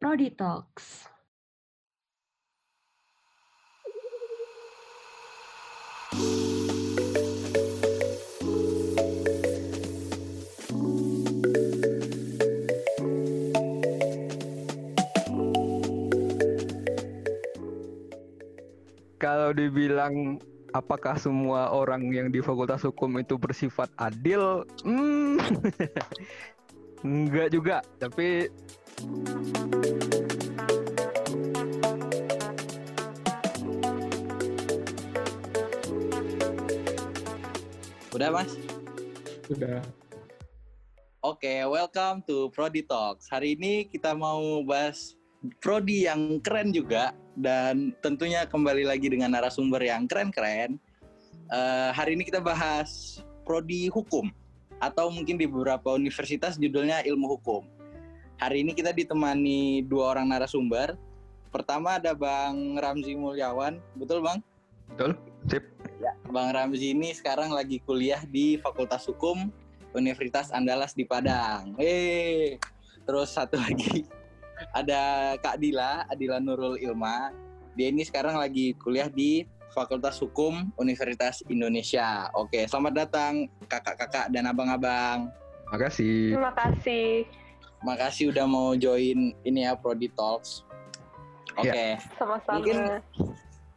Prodi Talks. Kalau dibilang apakah semua orang yang di Fakultas Hukum itu bersifat adil? Hmm, enggak juga. Tapi Udah mas? sudah. Oke, welcome to Prodi Talks. Hari ini kita mau bahas prodi yang keren juga dan tentunya kembali lagi dengan narasumber yang keren-keren. Eh, hari ini kita bahas prodi hukum atau mungkin di beberapa universitas judulnya ilmu hukum. Hari ini kita ditemani dua orang narasumber. Pertama ada Bang Ramzi Mulyawan, betul Bang? Betul? Sip. Ya, Bang Ramzi ini sekarang lagi kuliah di Fakultas Hukum Universitas Andalas di Padang. Eh, terus satu lagi ada Kak Dila, Adila Nurul Ilma. Dia ini sekarang lagi kuliah di Fakultas Hukum Universitas Indonesia. Oke, selamat datang kakak-kakak dan abang-abang. Makasih. Terima kasih. Makasih udah mau join ini ya Prodi Talks. Oke, Sama-sama. Mungkin-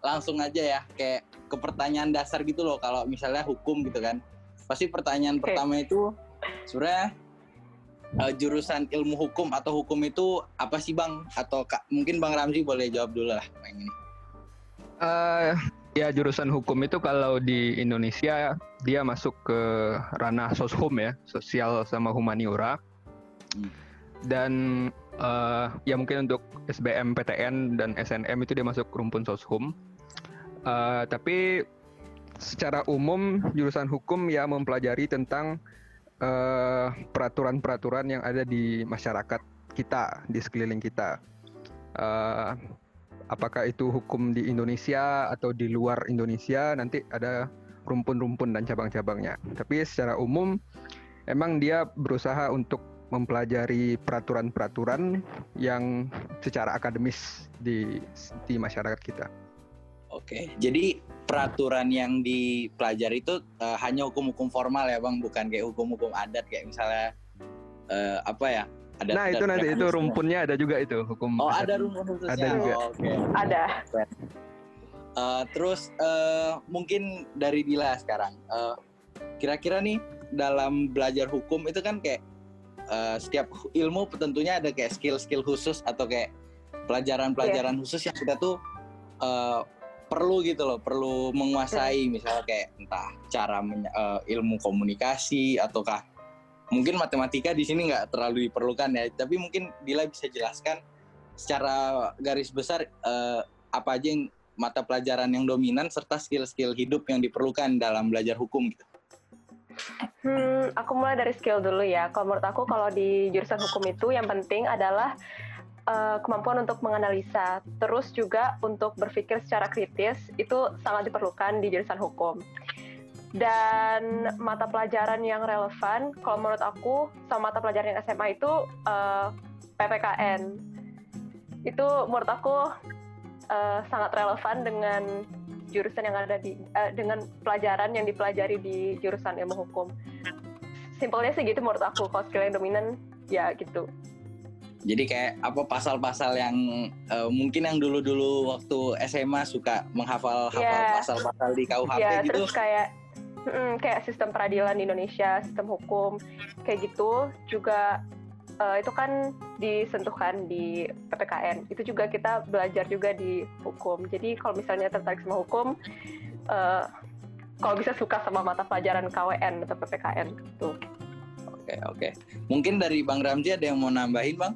langsung aja ya kayak ke pertanyaan dasar gitu loh kalau misalnya hukum gitu kan. Pasti pertanyaan Oke. pertama itu sebenarnya eh, jurusan ilmu hukum atau hukum itu apa sih Bang? Atau Kak, mungkin Bang Ramzi boleh jawab dulu lah yang ini. Eh, ya jurusan hukum itu kalau di Indonesia dia masuk ke ranah soshum ya, sosial sama humaniora. Hmm. Dan eh, ya mungkin untuk SBM, PTN dan SNM itu dia masuk rumpun soshum. Eh, tapi secara umum jurusan hukum ya mempelajari tentang eh, peraturan-peraturan yang ada di masyarakat kita, di sekeliling kita. Eh, apakah itu hukum di Indonesia atau di luar Indonesia nanti ada rumpun-rumpun dan cabang-cabangnya. Tapi secara umum emang dia berusaha untuk mempelajari peraturan-peraturan yang secara akademis di di masyarakat kita. Oke, jadi peraturan yang dipelajari itu eh, hanya hukum-hukum formal ya Bang, bukan kayak hukum-hukum adat kayak misalnya eh, apa ya? Adat, Nah, itu nanti itu rumpunnya ada juga itu hukum. Oh, adat. ada rumpun khususnya. Ada juga. Oh, Oke. Ada. Eh, terus eh, mungkin dari Dila sekarang, Eh, kira-kira nih dalam belajar hukum itu kan kayak eh, setiap ilmu tentunya ada kayak skill-skill khusus atau kayak pelajaran-pelajaran khusus yang kita tuh eh, perlu gitu loh, perlu menguasai. Misalnya kayak entah cara eh, ilmu komunikasi ataukah mungkin matematika di sini nggak terlalu diperlukan ya, tapi mungkin Dila bisa jelaskan secara garis besar eh, apa aja yang mata pelajaran yang dominan serta skill-skill hidup yang diperlukan dalam belajar hukum gitu. Hmm, aku mulai dari skill dulu ya. Kalau menurut aku kalau di jurusan hukum itu yang penting adalah eh, kemampuan untuk menganalisa, terus juga untuk berpikir secara kritis itu sangat diperlukan di jurusan hukum. Dan mata pelajaran yang relevan, kalau menurut aku sama mata pelajaran yang SMA itu eh, PPKN. Itu menurut aku eh, sangat relevan dengan jurusan yang ada di eh, dengan pelajaran yang dipelajari di jurusan ilmu hukum. Simpelnya sih gitu menurut aku. Kalau skill yang dominan ya gitu. Jadi kayak apa pasal-pasal yang eh, mungkin yang dulu-dulu waktu SMA suka menghafal-hafal Iya. pasal-pasal di KUHP ya gitu. terus kayak mm, kayak sistem peradilan di Indonesia, sistem hukum kayak gitu juga eh, itu kan disentuhkan di PPKN. Itu juga kita belajar juga di hukum. Jadi kalau misalnya tertarik sama hukum, eh, kalau bisa suka sama mata pelajaran KWN atau PPKN gitu. Oke, oke. Mungkin dari Bang Ramzi ada yang mau nambahin, Bang?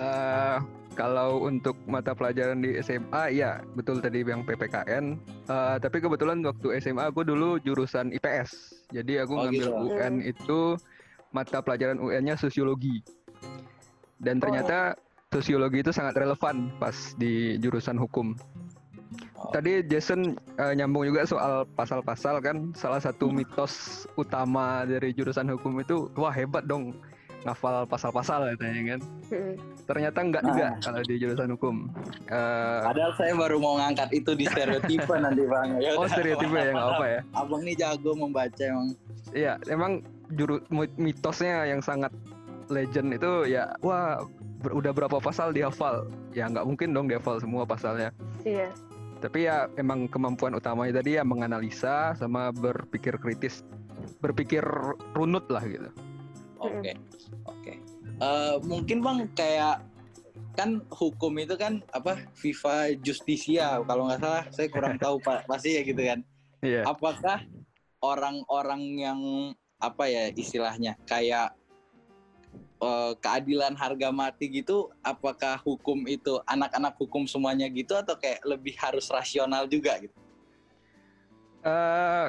Eh, kalau untuk mata pelajaran di SMA, ya betul tadi yang PPKN. Eh, tapi kebetulan waktu SMA aku dulu jurusan IPS, jadi aku Oh, ngambil gitu. UN itu mata pelajaran UN-nya sosiologi. Dan ternyata sosiologi itu sangat relevan pas di jurusan hukum. Oh. Tadi Jason eh, nyambung juga soal pasal-pasal kan. Salah satu mitos utama dari jurusan hukum itu wah hebat dong ngafal pasal-pasal katanya kan. Ternyata enggak juga kalau di jurusan hukum. Uh, Padahal saya baru mau ngangkat itu di stereotipe nanti bang. Ya, oh stereotipe ya nggak apa ya. Abang ini jago membaca emang. Iya emang juru mitosnya yang sangat legend itu ya wah ber, udah berapa pasal dihafal ya nggak mungkin dong dihafal semua pasalnya. Iya. Tapi ya emang kemampuan utamanya tadi ya menganalisa sama berpikir kritis, berpikir runut lah gitu. Oke, okay. oke. Okay. Uh, mungkin bang kayak kan hukum itu kan apa Viva Justicia kalau nggak salah saya kurang tahu pak pasti ya gitu kan. Yeah. Apakah orang-orang yang apa ya istilahnya kayak uh, keadilan harga mati gitu apakah hukum itu anak-anak hukum semuanya gitu atau kayak lebih harus rasional juga gitu? Uh,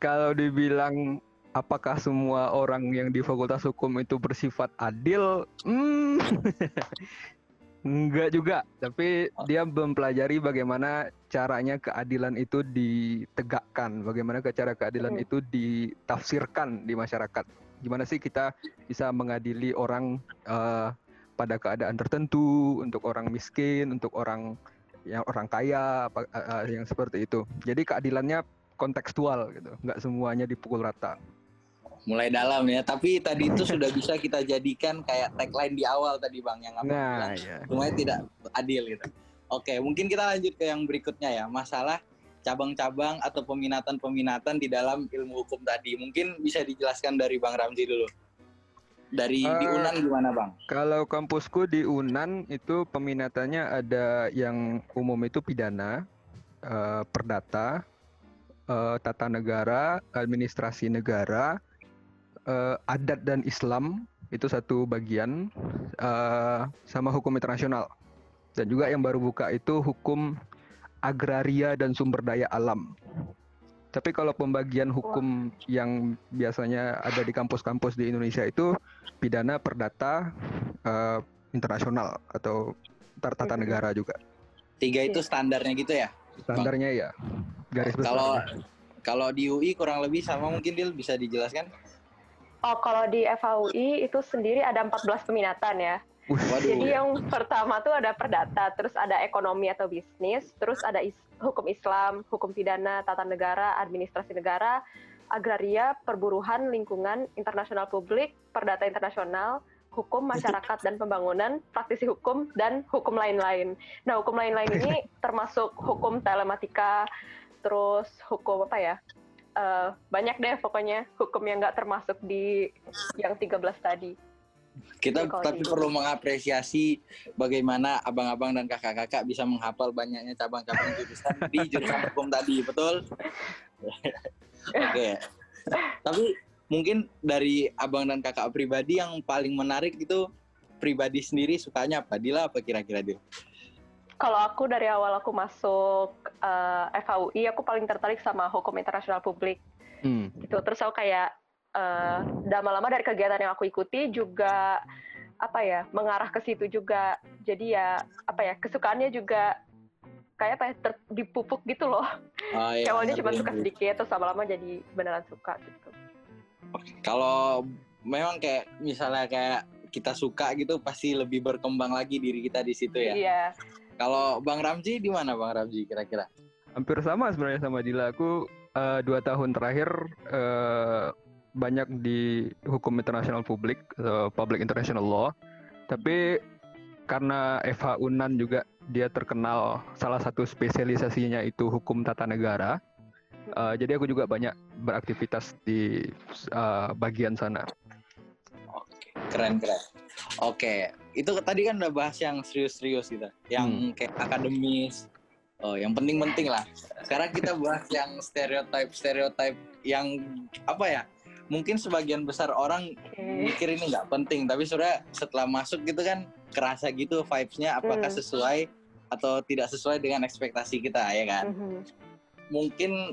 kalau dibilang apakah semua orang yang di Fakultas Hukum itu bersifat adil? Hmm, enggak juga. Tapi dia mempelajari bagaimana caranya keadilan itu ditegakkan, bagaimana cara keadilan hmm. itu ditafsirkan di masyarakat. Gimana sih kita bisa mengadili orang uh, pada keadaan tertentu, untuk orang miskin, untuk orang yang orang kaya, apa, uh, yang seperti itu. Jadi keadilannya kontekstual gitu, nggak semuanya dipukul rata mulai dalam ya. Tapi tadi itu sudah bisa kita jadikan kayak tagline di awal tadi bang yang apa nah, bilang iya. tidak adil gitu. Oke, mungkin kita lanjut ke yang berikutnya ya, masalah cabang-cabang atau peminatan-peminatan di dalam ilmu hukum tadi. Mungkin bisa dijelaskan dari Bang Ramzi dulu. Dari uh, di eh, Unan gimana Bang? Kalau kampusku di Unan itu peminatannya ada yang umum itu pidana, uh, perdata, uh, tata negara, administrasi negara, uh, adat dan Islam itu satu bagian uh, sama hukum internasional dan juga yang baru buka itu hukum agraria dan sumber daya alam. Tapi kalau pembagian hukum yang biasanya ada di kampus-kampus di Indonesia itu pidana perdata uh, internasional atau tata negara juga. Tiga itu standarnya gitu ya? Standarnya ya. Garis besar. Kalau kalau di UI kurang lebih sama mungkin dia bisa dijelaskan? Oh, kalau di FAUI itu sendiri ada 14 peminatan ya. Waduh. Jadi yang pertama tuh ada perdata, terus ada ekonomi atau bisnis, terus ada is hukum Islam, hukum pidana, tata negara, administrasi negara, agraria, perburuhan, lingkungan, internasional publik, perdata internasional, hukum masyarakat dan pembangunan, praktisi hukum, dan hukum lain-lain. Nah, hukum lain-lain ini termasuk hukum telematika, terus hukum apa ya? Uh, banyak deh pokoknya hukum yang nggak termasuk di yang 13 tadi. Kita tapi perlu mengapresiasi bagaimana abang-abang dan kakak-kakak bisa menghafal banyaknya cabang-cabang jurusan di jurusan hukum tadi, betul? Oke. okay. Tapi mungkin dari abang dan kakak pribadi yang paling menarik itu pribadi sendiri sukanya apa? Dila apa kira-kira Dila? Kalau aku dari awal aku masuk uh, eh, FAUI aku paling tertarik sama hukum internasional publik. Hmm. gitu. Terus aku kayak uh, lama-lama dari kegiatan yang aku ikuti juga apa ya mengarah ke situ juga. Jadi ya apa ya kesukaannya juga kayak apa ya ter, dipupuk gitu loh. Oh, iya, awalnya cuma suka sedikit terus lama-lama jadi beneran suka gitu. Kalau memang kayak misalnya kayak kita suka gitu pasti lebih berkembang lagi diri kita di situ ya? Iya kalau Bang Ramji di mana Bang Ramji kira-kira? Hampir sama sebenarnya sama Dila. Aku uh, dua tahun terakhir uh, banyak di hukum internasional publik, uh, public international law. Tapi karena FH Unan juga dia terkenal salah satu spesialisasinya itu hukum tata negara. Uh, jadi aku juga banyak beraktivitas di uh, bagian sana. Oke, keren keren. Oke, itu tadi kan udah bahas yang serius-serius gitu, yang hmm. kayak akademis, oh yang penting-penting lah. Sekarang kita bahas yang stereotype-stereotype yang apa ya? Mungkin sebagian besar orang mikir ini nggak penting, tapi sebenarnya setelah masuk gitu kan kerasa gitu vibes-nya apakah hmm. sesuai atau tidak sesuai dengan ekspektasi kita ya kan. Hmm. Mungkin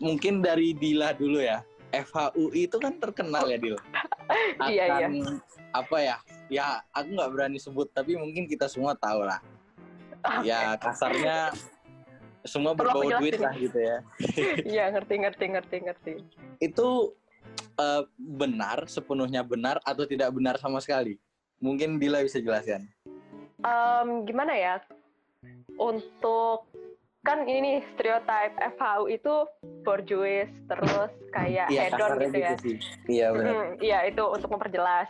mungkin dari Dila dulu ya. FHUI itu kan terkenal ya Dil. iya, iya. apa ya ya aku nggak berani sebut tapi mungkin kita semua tahu lah okay. ya kasarnya semua berbau duit lah gitu ya iya ngerti ngerti ngerti ngerti itu uh, benar sepenuhnya benar atau tidak benar sama sekali mungkin Dila bisa jelaskan um, gimana ya? Untuk kan ini nih stereotype FHU itu borjuis terus kayak Iya, hedon gitu ya. sih. Iya benar. Mm, Iya itu untuk memperjelas.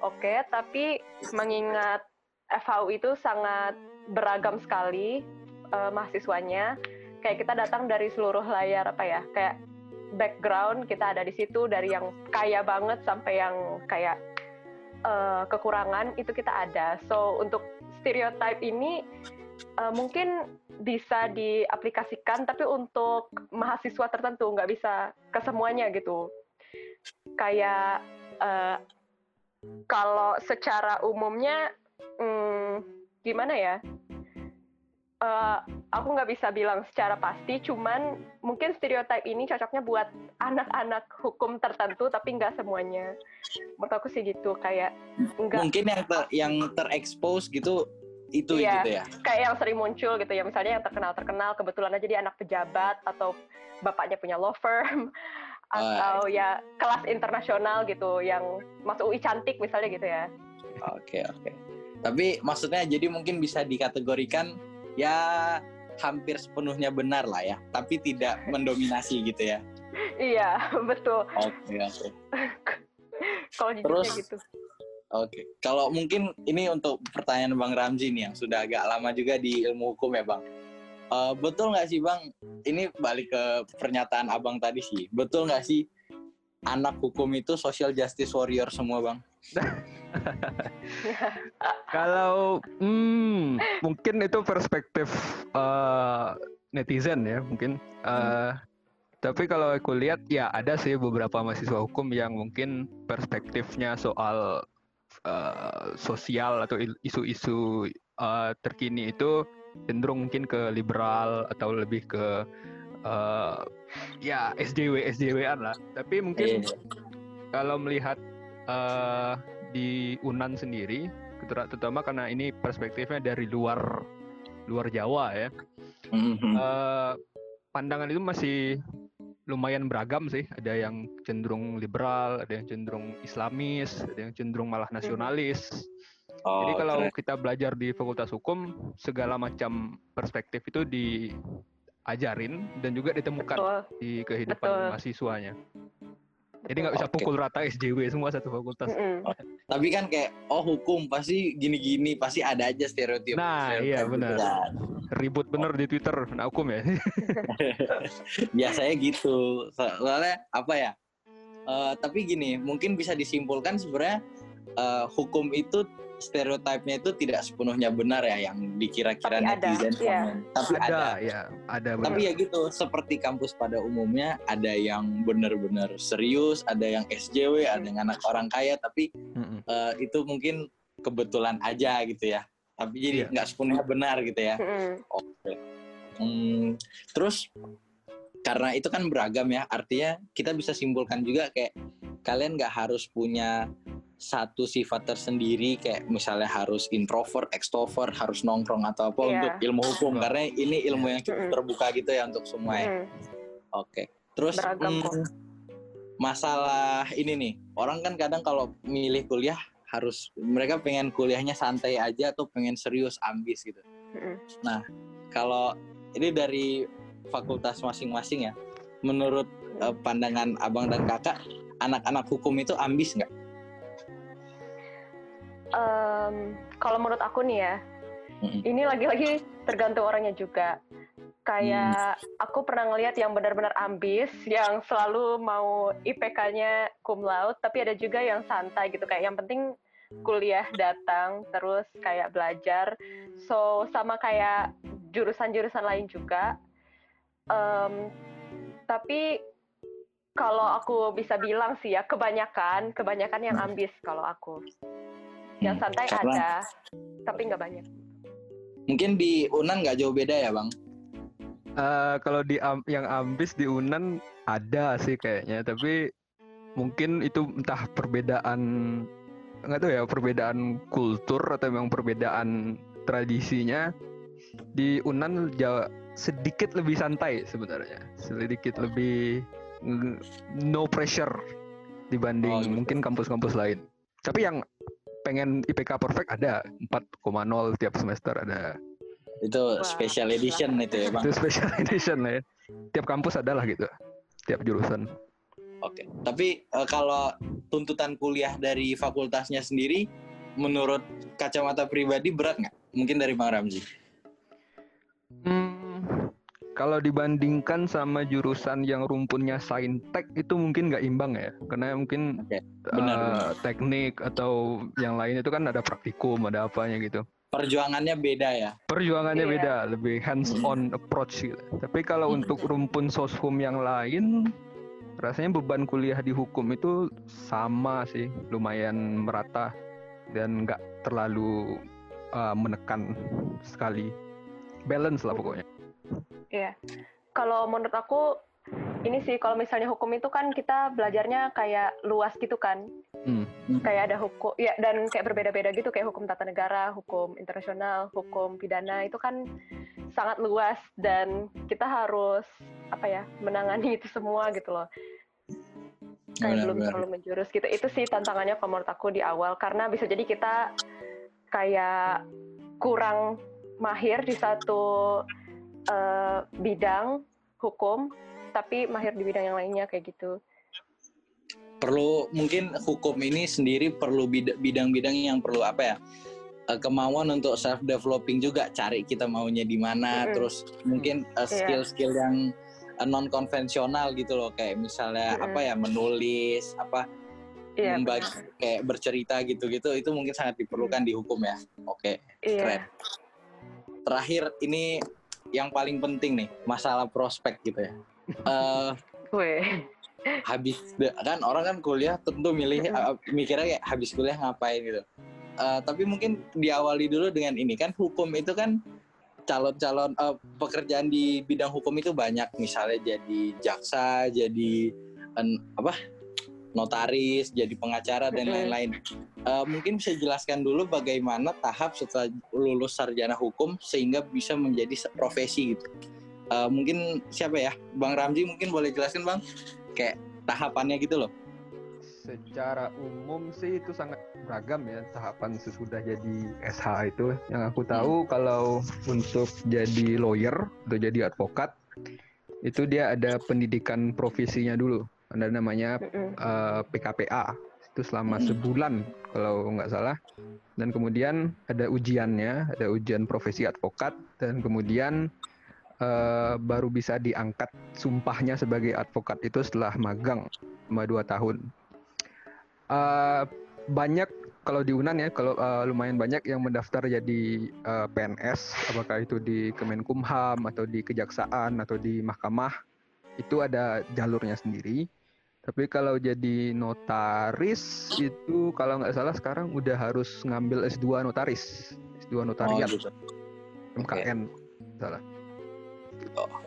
Oke, tapi mengingat FHU itu sangat beragam sekali eh, mahasiswanya. Kayak kita datang dari seluruh layar apa ya? Kayak background kita ada di situ dari yang kaya banget sampai yang kayak eh, kekurangan itu kita ada. So untuk stereotype ini eh, mungkin bisa diaplikasikan, tapi untuk mahasiswa tertentu nggak bisa ke semuanya gitu. Kayak eh, kalau secara umumnya hmm, gimana ya? Eh, aku nggak bisa bilang secara pasti, cuman mungkin stereotype ini cocoknya buat anak-anak hukum tertentu, tapi nggak semuanya. Menurut aku sih gitu, kayak nggak Mungkin yang ter, yang terekspos gitu itu Iya. gitu ya. kayak yang sering muncul gitu ya, misalnya yang terkenal terkenal kebetulan aja dia anak pejabat atau bapaknya punya law firm atau ya kelas internasional gitu, yang masuk UI cantik misalnya gitu ya. Oke oke. Tapi maksudnya jadi mungkin bisa dikategorikan ya hampir sepenuhnya benar lah ya, tapi tidak mendominasi gitu ya. Iya betul. Oke oke. Kalau Terus- gitu. Oke. Kalau mungkin ini untuk pertanyaan Bang Ramzi nih yang sudah agak lama juga di ilmu hukum ya Bang. Eh, betul nggak sih Bang? Ini balik ke pernyataan Abang tadi sih. Betul nggak sih anak hukum itu social justice warrior semua Bang? Kalau hmm, mungkin itu perspektif eh, netizen ya mungkin. Eh, Tapi kalau aku lihat ya ada sih beberapa mahasiswa hukum yang mungkin perspektifnya soal eh, sosial atau isu-isu eh, terkini itu cenderung mungkin ke liberal atau lebih ke eh, ya SJW SJW-an lah. Tapi mungkin Iya. kalau melihat eh, di Unan sendiri, terutama karena ini perspektifnya dari luar luar Jawa ya, Mhm. eh, pandangan itu masih lumayan beragam sih. Ada yang cenderung liberal, ada yang cenderung Islamis, ada yang cenderung malah nasionalis. Oh, Jadi kalau keren. kita belajar di Fakultas Hukum, segala macam perspektif itu diajarin dan juga ditemukan Betul. di kehidupan Betul. mahasiswanya. Jadi nggak bisa Oke. pukul rata SJW semua satu fakultas. Mm-mm. Tapi kan kayak oh hukum pasti gini-gini pasti ada aja stereotip. Nah, stereotip iya, gitu benar. kan. Ribut bener di Twitter, nah hukum ya. Biasanya gitu. So- Soalnya apa ya? Eh, tapi gini, mungkin bisa disimpulkan sebenarnya eh, hukum itu stereotipnya itu tidak sepenuhnya benar ya yang dikira-kira Tapi ada, netizen iya. komen. Tapi ada. ada, ya, ada benar. Tapi ya gitu, seperti kampus pada umumnya ada yang benar-benar serius, ada yang SJW, ada yang anak orang kaya, tapi Mm-mm. eh, itu mungkin kebetulan aja gitu ya. Tapi jadi Iya. nggak sepenuhnya benar gitu ya. Mm-mm. Hmm, terus karena itu kan beragam ya, artinya kita bisa simpulkan juga kayak kalian nggak harus punya satu sifat tersendiri kayak misalnya harus introvert, extrovert, harus nongkrong atau apa Iya. untuk ilmu hukum karena ini ilmu yang cukup terbuka gitu ya untuk semua ya. Oke. Terus Beragam kok. hmm, masalah ini nih, orang kan kadang kalau milih kuliah harus mereka pengen kuliahnya santai aja atau pengen serius ambis gitu. Mm-mm. Kalau ini dari fakultas masing-masing ya, menurut eh, pandangan abang dan kakak, anak-anak hukum itu ambis nggak? Em, kalau menurut aku nih ya, Mm-mm. ini lagi-lagi tergantung orangnya juga. Kayak aku pernah ngelihat yang benar-benar ambis, yang selalu mau IPK-nya cum laude, tapi ada juga yang santai gitu kayak yang penting kuliah datang terus kayak belajar. So sama kayak jurusan-jurusan lain juga. Em, tapi kalau aku bisa bilang sih ya kebanyakan kebanyakan yang ambis kalau aku. Yang Hmm, santai karena- ada, tapi nggak banyak. Mungkin di Unan nggak jauh beda ya bang? Eh, kalau di am- yang ambis di Unan ada sih kayaknya, tapi mungkin itu entah perbedaan nggak tahu ya perbedaan kultur atau memang perbedaan tradisinya di Unan Jawa sedikit lebih santai sebenarnya, sedikit lebih no pressure dibanding Oh, gitu. mungkin kampus-kampus lain. Tapi yang pengen IPK perfect ada 4,0 tiap semester ada Itu Wah, special edition itu ya, Bang. itu special edition lah ya tiap kampus ada lah gitu tiap jurusan Oke. Tapi eh, kalau tuntutan kuliah dari fakultasnya sendiri menurut kacamata pribadi berat nggak? Mungkin dari Bang Ramzi. Hmm, kalau dibandingkan sama jurusan yang rumpunnya saintek itu mungkin nggak imbang ya, karena mungkin Oke, benar, eh, benar. teknik atau yang lain itu kan ada praktikum, ada apanya gitu. Perjuangannya beda ya. Perjuangannya Iya. beda, lebih hands-on approach gitu. Tapi kalau untuk rumpun soshum yang lain, rasanya beban kuliah di hukum itu sama sih, lumayan merata dan nggak terlalu eh, menekan sekali. Balance lah pokoknya. Iya. Kalau menurut aku ini sih kalau misalnya hukum itu kan kita belajarnya kayak luas gitu kan. Hmm. Kayak ada hukum ya dan kayak berbeda-beda gitu kayak hukum tata negara, hukum internasional, hukum pidana itu kan sangat luas dan kita harus apa ya menangani itu semua gitu loh. Kayak belum Benar-benar. terlalu menjurus gitu. Itu sih tantangannya kalau menurut aku di awal karena bisa jadi kita kayak kurang mahir di satu eh, bidang hukum tapi mahir di bidang yang lainnya kayak gitu. Perlu mungkin hukum ini sendiri perlu bida- bidang-bidang yang perlu apa ya? eh, kemauan untuk self developing juga cari kita maunya di mana Mm-mm. terus mungkin eh, Iya. skill-skill yang non konvensional gitu loh kayak misalnya Mm-mm. apa ya menulis apa Iya. membagi benar. kayak bercerita gitu-gitu itu mungkin sangat diperlukan di hukum ya. Oke, Iya. keren. Terakhir ini yang paling penting nih masalah prospek gitu ya. Weh. habis kan orang kan kuliah tentu milih eh, mikirnya kayak habis kuliah ngapain gitu. Eh, tapi mungkin diawali dulu dengan ini kan hukum itu kan calon-calon eh, pekerjaan di bidang hukum itu banyak misalnya jadi jaksa, jadi en- apa notaris, jadi pengacara dan lain-lain. Eh, mungkin bisa jelaskan dulu bagaimana tahap setelah lulus sarjana hukum sehingga bisa menjadi se- profesi gitu. Eh, mungkin siapa ya, Bang Ramzi mungkin boleh jelaskan Bang, kayak tahapannya gitu loh. Secara umum sih itu sangat beragam ya tahapan sesudah jadi SH itu. Yang aku tahu kalau untuk jadi lawyer atau jadi advokat itu dia ada pendidikan profesinya dulu. Ada namanya Mm-mm. eh, PKPA itu selama sebulan kalau nggak salah. Dan kemudian ada ujiannya, ada ujian profesi advokat dan kemudian eh, baru bisa diangkat sumpahnya sebagai advokat itu setelah magang selama dua tahun. Eh, banyak kalau di Unan ya, kalau eh, lumayan banyak yang mendaftar jadi eh, PNS, apakah itu di Kemenkumham atau di Kejaksaan atau di Mahkamah, itu ada jalurnya sendiri. Tapi kalau jadi notaris itu kalau nggak salah sekarang udah harus ngambil S2 notaris, S2 Oh, notariat, gitu. MKN, salah.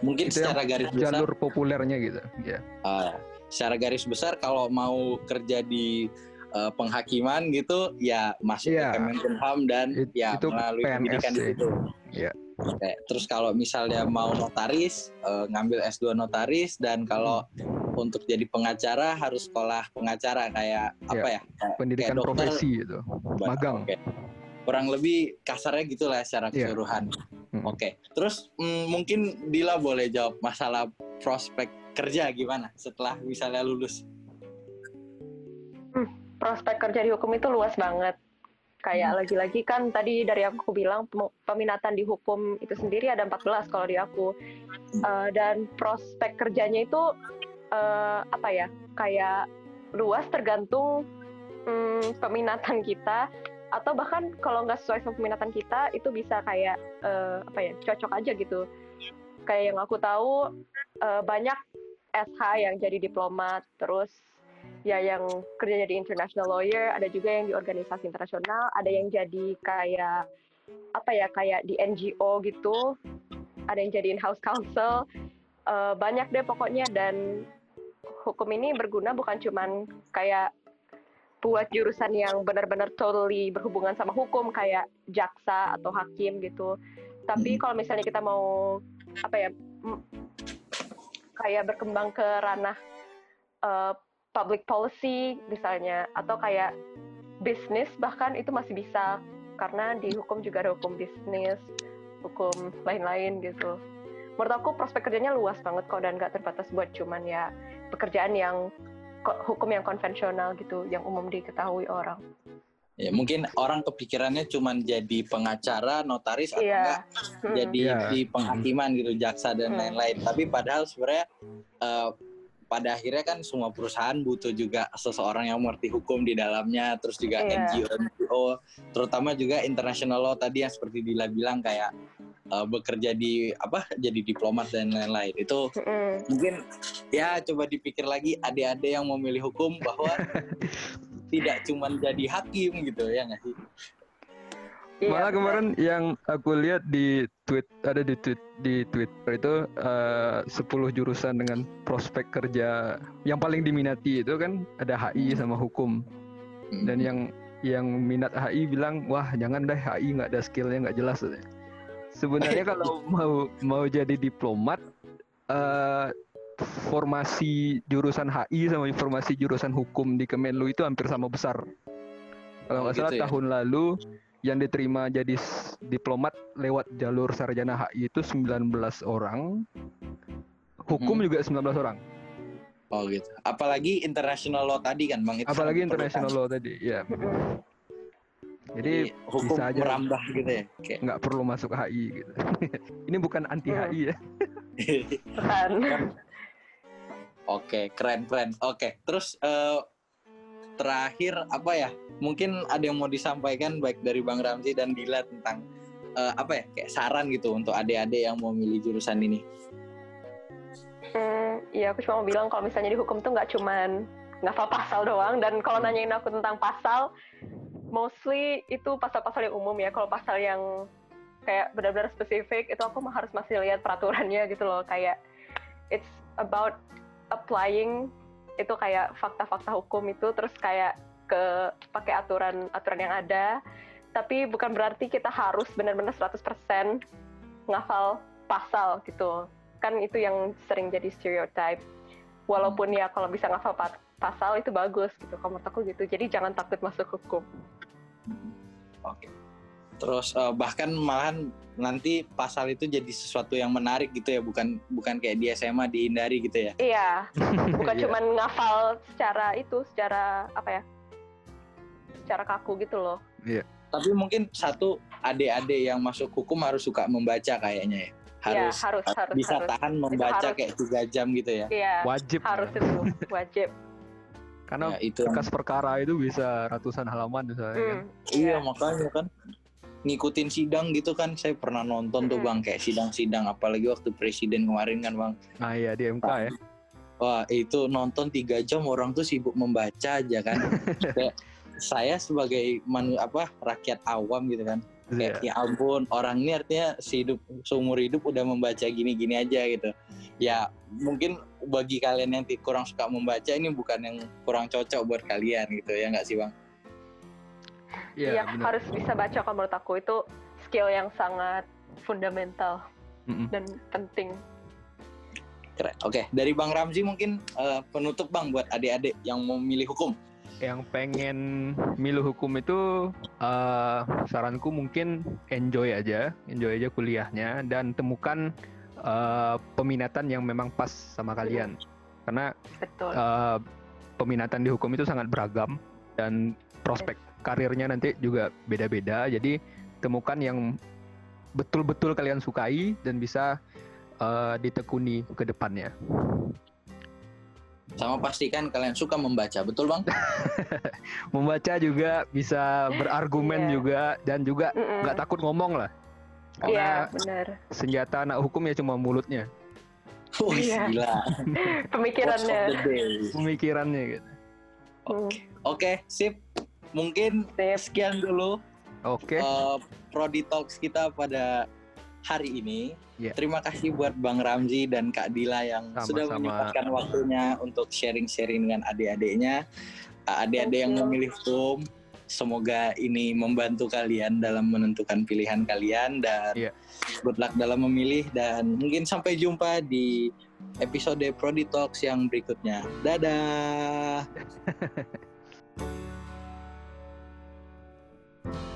Mungkin Itu secara garis besar, Jalur populernya gitu, ya. ah, secara garis besar kalau mau kerja di eh, penghakiman gitu, ya masuk Iya. ke Kemenkumham dan It- ya itu melalui PNS pendidikan di situ. Iya. Oke, terus kalau misalnya mau notaris, eh, ngambil S2 notaris dan kalau untuk jadi pengacara harus sekolah pengacara kayak apa ya? Kayak- Pendidikan kayak dokter, profesi itu, magang. Oke. Kurang lebih kasarnya gitulah secara Iya. keseluruhan. Hmm. Oke. Terus mm, mungkin Dila boleh jawab masalah prospek kerja gimana setelah misalnya lulus? prospek kerja di hukum itu luas banget. Kayak lagi-lagi kan tadi dari aku bilang pem- peminatan di hukum itu sendiri ada 14 kalau di aku. Eh, dan prospek kerjanya itu eh, apa ya? Kayak luas tergantung mm, peminatan kita atau bahkan kalau nggak sesuai sama peminatan kita itu bisa kayak eh, apa ya cocok aja gitu. Kayak yang aku tahu eh, banyak SH yang jadi diplomat terus ya yang kerja jadi international lawyer, ada juga yang di organisasi internasional, ada yang jadi kayak apa ya kayak di NGO gitu, ada yang jadi in-house counsel, Eh, banyak deh pokoknya dan hukum ini berguna bukan cuman kayak buat jurusan yang benar-benar totally berhubungan sama hukum kayak jaksa atau hakim gitu. Tapi kalau misalnya kita mau apa ya kayak berkembang ke ranah eh, public policy misalnya atau kayak bisnis bahkan itu masih bisa karena di hukum juga ada hukum bisnis, hukum lain-lain gitu. Menurut aku prospek kerjanya luas banget kok dan nggak terbatas buat cuman ya pekerjaan yang hukum yang konvensional gitu, yang umum diketahui orang. Ya, mungkin orang kepikirannya cuma jadi pengacara, notaris atau yeah. enggak hmm. jadi yeah. di penghakiman gitu, jaksa dan hmm. lain-lain. Hmm. Tapi padahal sebenarnya uh, pada akhirnya kan semua perusahaan butuh juga seseorang yang mengerti hukum di dalamnya, terus juga yeah. NGO, NGO, terutama juga international law tadi yang seperti Dila bilang kayak uh, bekerja di apa jadi diplomat dan lain-lain. Itu mm. mungkin ya coba dipikir lagi adik-adik yang memilih hukum bahwa tidak cuma jadi hakim gitu ya nggak sih? Iya, Malah kemarin yang aku lihat di tweet ada di tweet di Twitter itu uh, 10 jurusan dengan prospek kerja yang paling diminati itu kan ada HI hmm. sama hukum. Hmm. Dan yang yang minat HI bilang wah jangan deh HI nggak ada skillnya nggak jelas. Sebenarnya kalau mau mau jadi diplomat uh, formasi jurusan HI sama informasi jurusan hukum di Kemenlu itu hampir sama besar. Kalau nggak oh, salah gitu ya? tahun lalu yang diterima jadi diplomat lewat jalur sarjana HI itu 19 orang. Hukum hmm. juga 19 orang. Oh gitu. Apalagi international law tadi kan Bang itu Apalagi international law tadi, ya. Jadi, hukum bisa aja merambah gitu ya. Kayak... Nggak perlu masuk HI gitu. Ini bukan anti HI ya. Bukan. Oke, keren keren. Oke, terus uh, terakhir apa ya? Mungkin ada yang mau disampaikan baik dari Bang Ramzi dan Dila tentang uh, apa ya? Kayak saran gitu untuk adik-adik yang mau milih jurusan ini. Hmm, ya aku cuma mau bilang kalau misalnya di hukum tuh nggak cuman ngafal pasal doang dan kalau nanyain aku tentang pasal, mostly itu pasal-pasal yang umum ya. Kalau pasal yang kayak benar-benar spesifik itu aku harus masih lihat peraturannya gitu loh. Kayak it's about applying itu kayak fakta-fakta hukum itu terus kayak ke pakai aturan aturan yang ada. Tapi bukan berarti kita harus benar-benar 100% ngafal pasal gitu. Kan itu yang sering jadi stereotype. Walaupun ya kalau bisa ngafal pasal itu bagus gitu. Kalau menurut aku gitu. Jadi jangan takut masuk hukum oke. Okay terus uh, bahkan malahan nanti pasal itu jadi sesuatu yang menarik gitu ya bukan bukan kayak di SMA dihindari gitu ya? Iya. Bukan iya. cuma ngafal secara itu secara apa ya? Secara kaku gitu loh. Iya. Tapi mungkin satu adik-adik yang masuk hukum harus suka membaca kayaknya ya. Harus, ya, harus, harus bisa harus. tahan membaca harus. kayak tiga jam gitu ya. Iya, wajib. harus itu wajib karena ya, itu. bekas perkara itu bisa ratusan halaman misalnya hmm, kan? iya, makanya kan ngikutin sidang gitu kan. Saya pernah nonton tuh bang kayak sidang-sidang apalagi waktu presiden kemarin kan bang. Ah iya di MK ya? Wah itu nonton tiga jam orang tuh sibuk membaca aja kan? Kayak saya sebagai manu apa rakyat awam gitu kan. Kayak yeah. ya ampun orang ini artinya hidup seumur hidup udah membaca gini-gini aja gitu. Ya mungkin bagi kalian yang kurang suka membaca ini bukan yang kurang cocok buat kalian gitu ya nggak sih bang Iya, ya, harus bisa baca kalau menurut aku itu skill yang sangat fundamental mm -mm. dan penting. Keren. Oke, dari Bang Ramzi mungkin uh, penutup Bang buat adik-adik yang mau milih hukum. Yang pengen milih hukum itu uh, saranku mungkin enjoy aja, enjoy aja kuliahnya dan temukan uh, peminatan yang memang pas sama kalian. Karena Betul. Uh, peminatan di hukum itu sangat beragam dan prospek karirnya nanti juga beda-beda. Jadi temukan yang betul-betul kalian sukai dan bisa uh, ditekuni ke depannya. Sama pastikan kalian suka membaca, betul bang? membaca juga bisa berargumen yeah. juga dan juga nggak takut ngomong lah. Iya yeah, benar. Senjata anak hukum ya cuma mulutnya. Oh, iya. gila. Pemikirannya. Pemikirannya gitu. Oke, okay. okay, sip mungkin sekian dulu Oke. Okay. Uh, eh, Prodi Talks kita pada hari ini. Yeah. Terima kasih buat Bang Ramzi dan Kak Dila yang Sama-sama. sudah menyempatkan waktunya untuk sharing-sharing dengan adik-adiknya. Uh, adik-adik yang memilih hukum, semoga ini membantu kalian dalam menentukan pilihan kalian dan yeah. good luck dalam memilih dan mungkin sampai jumpa di episode Prodi Talks yang berikutnya. Dadah.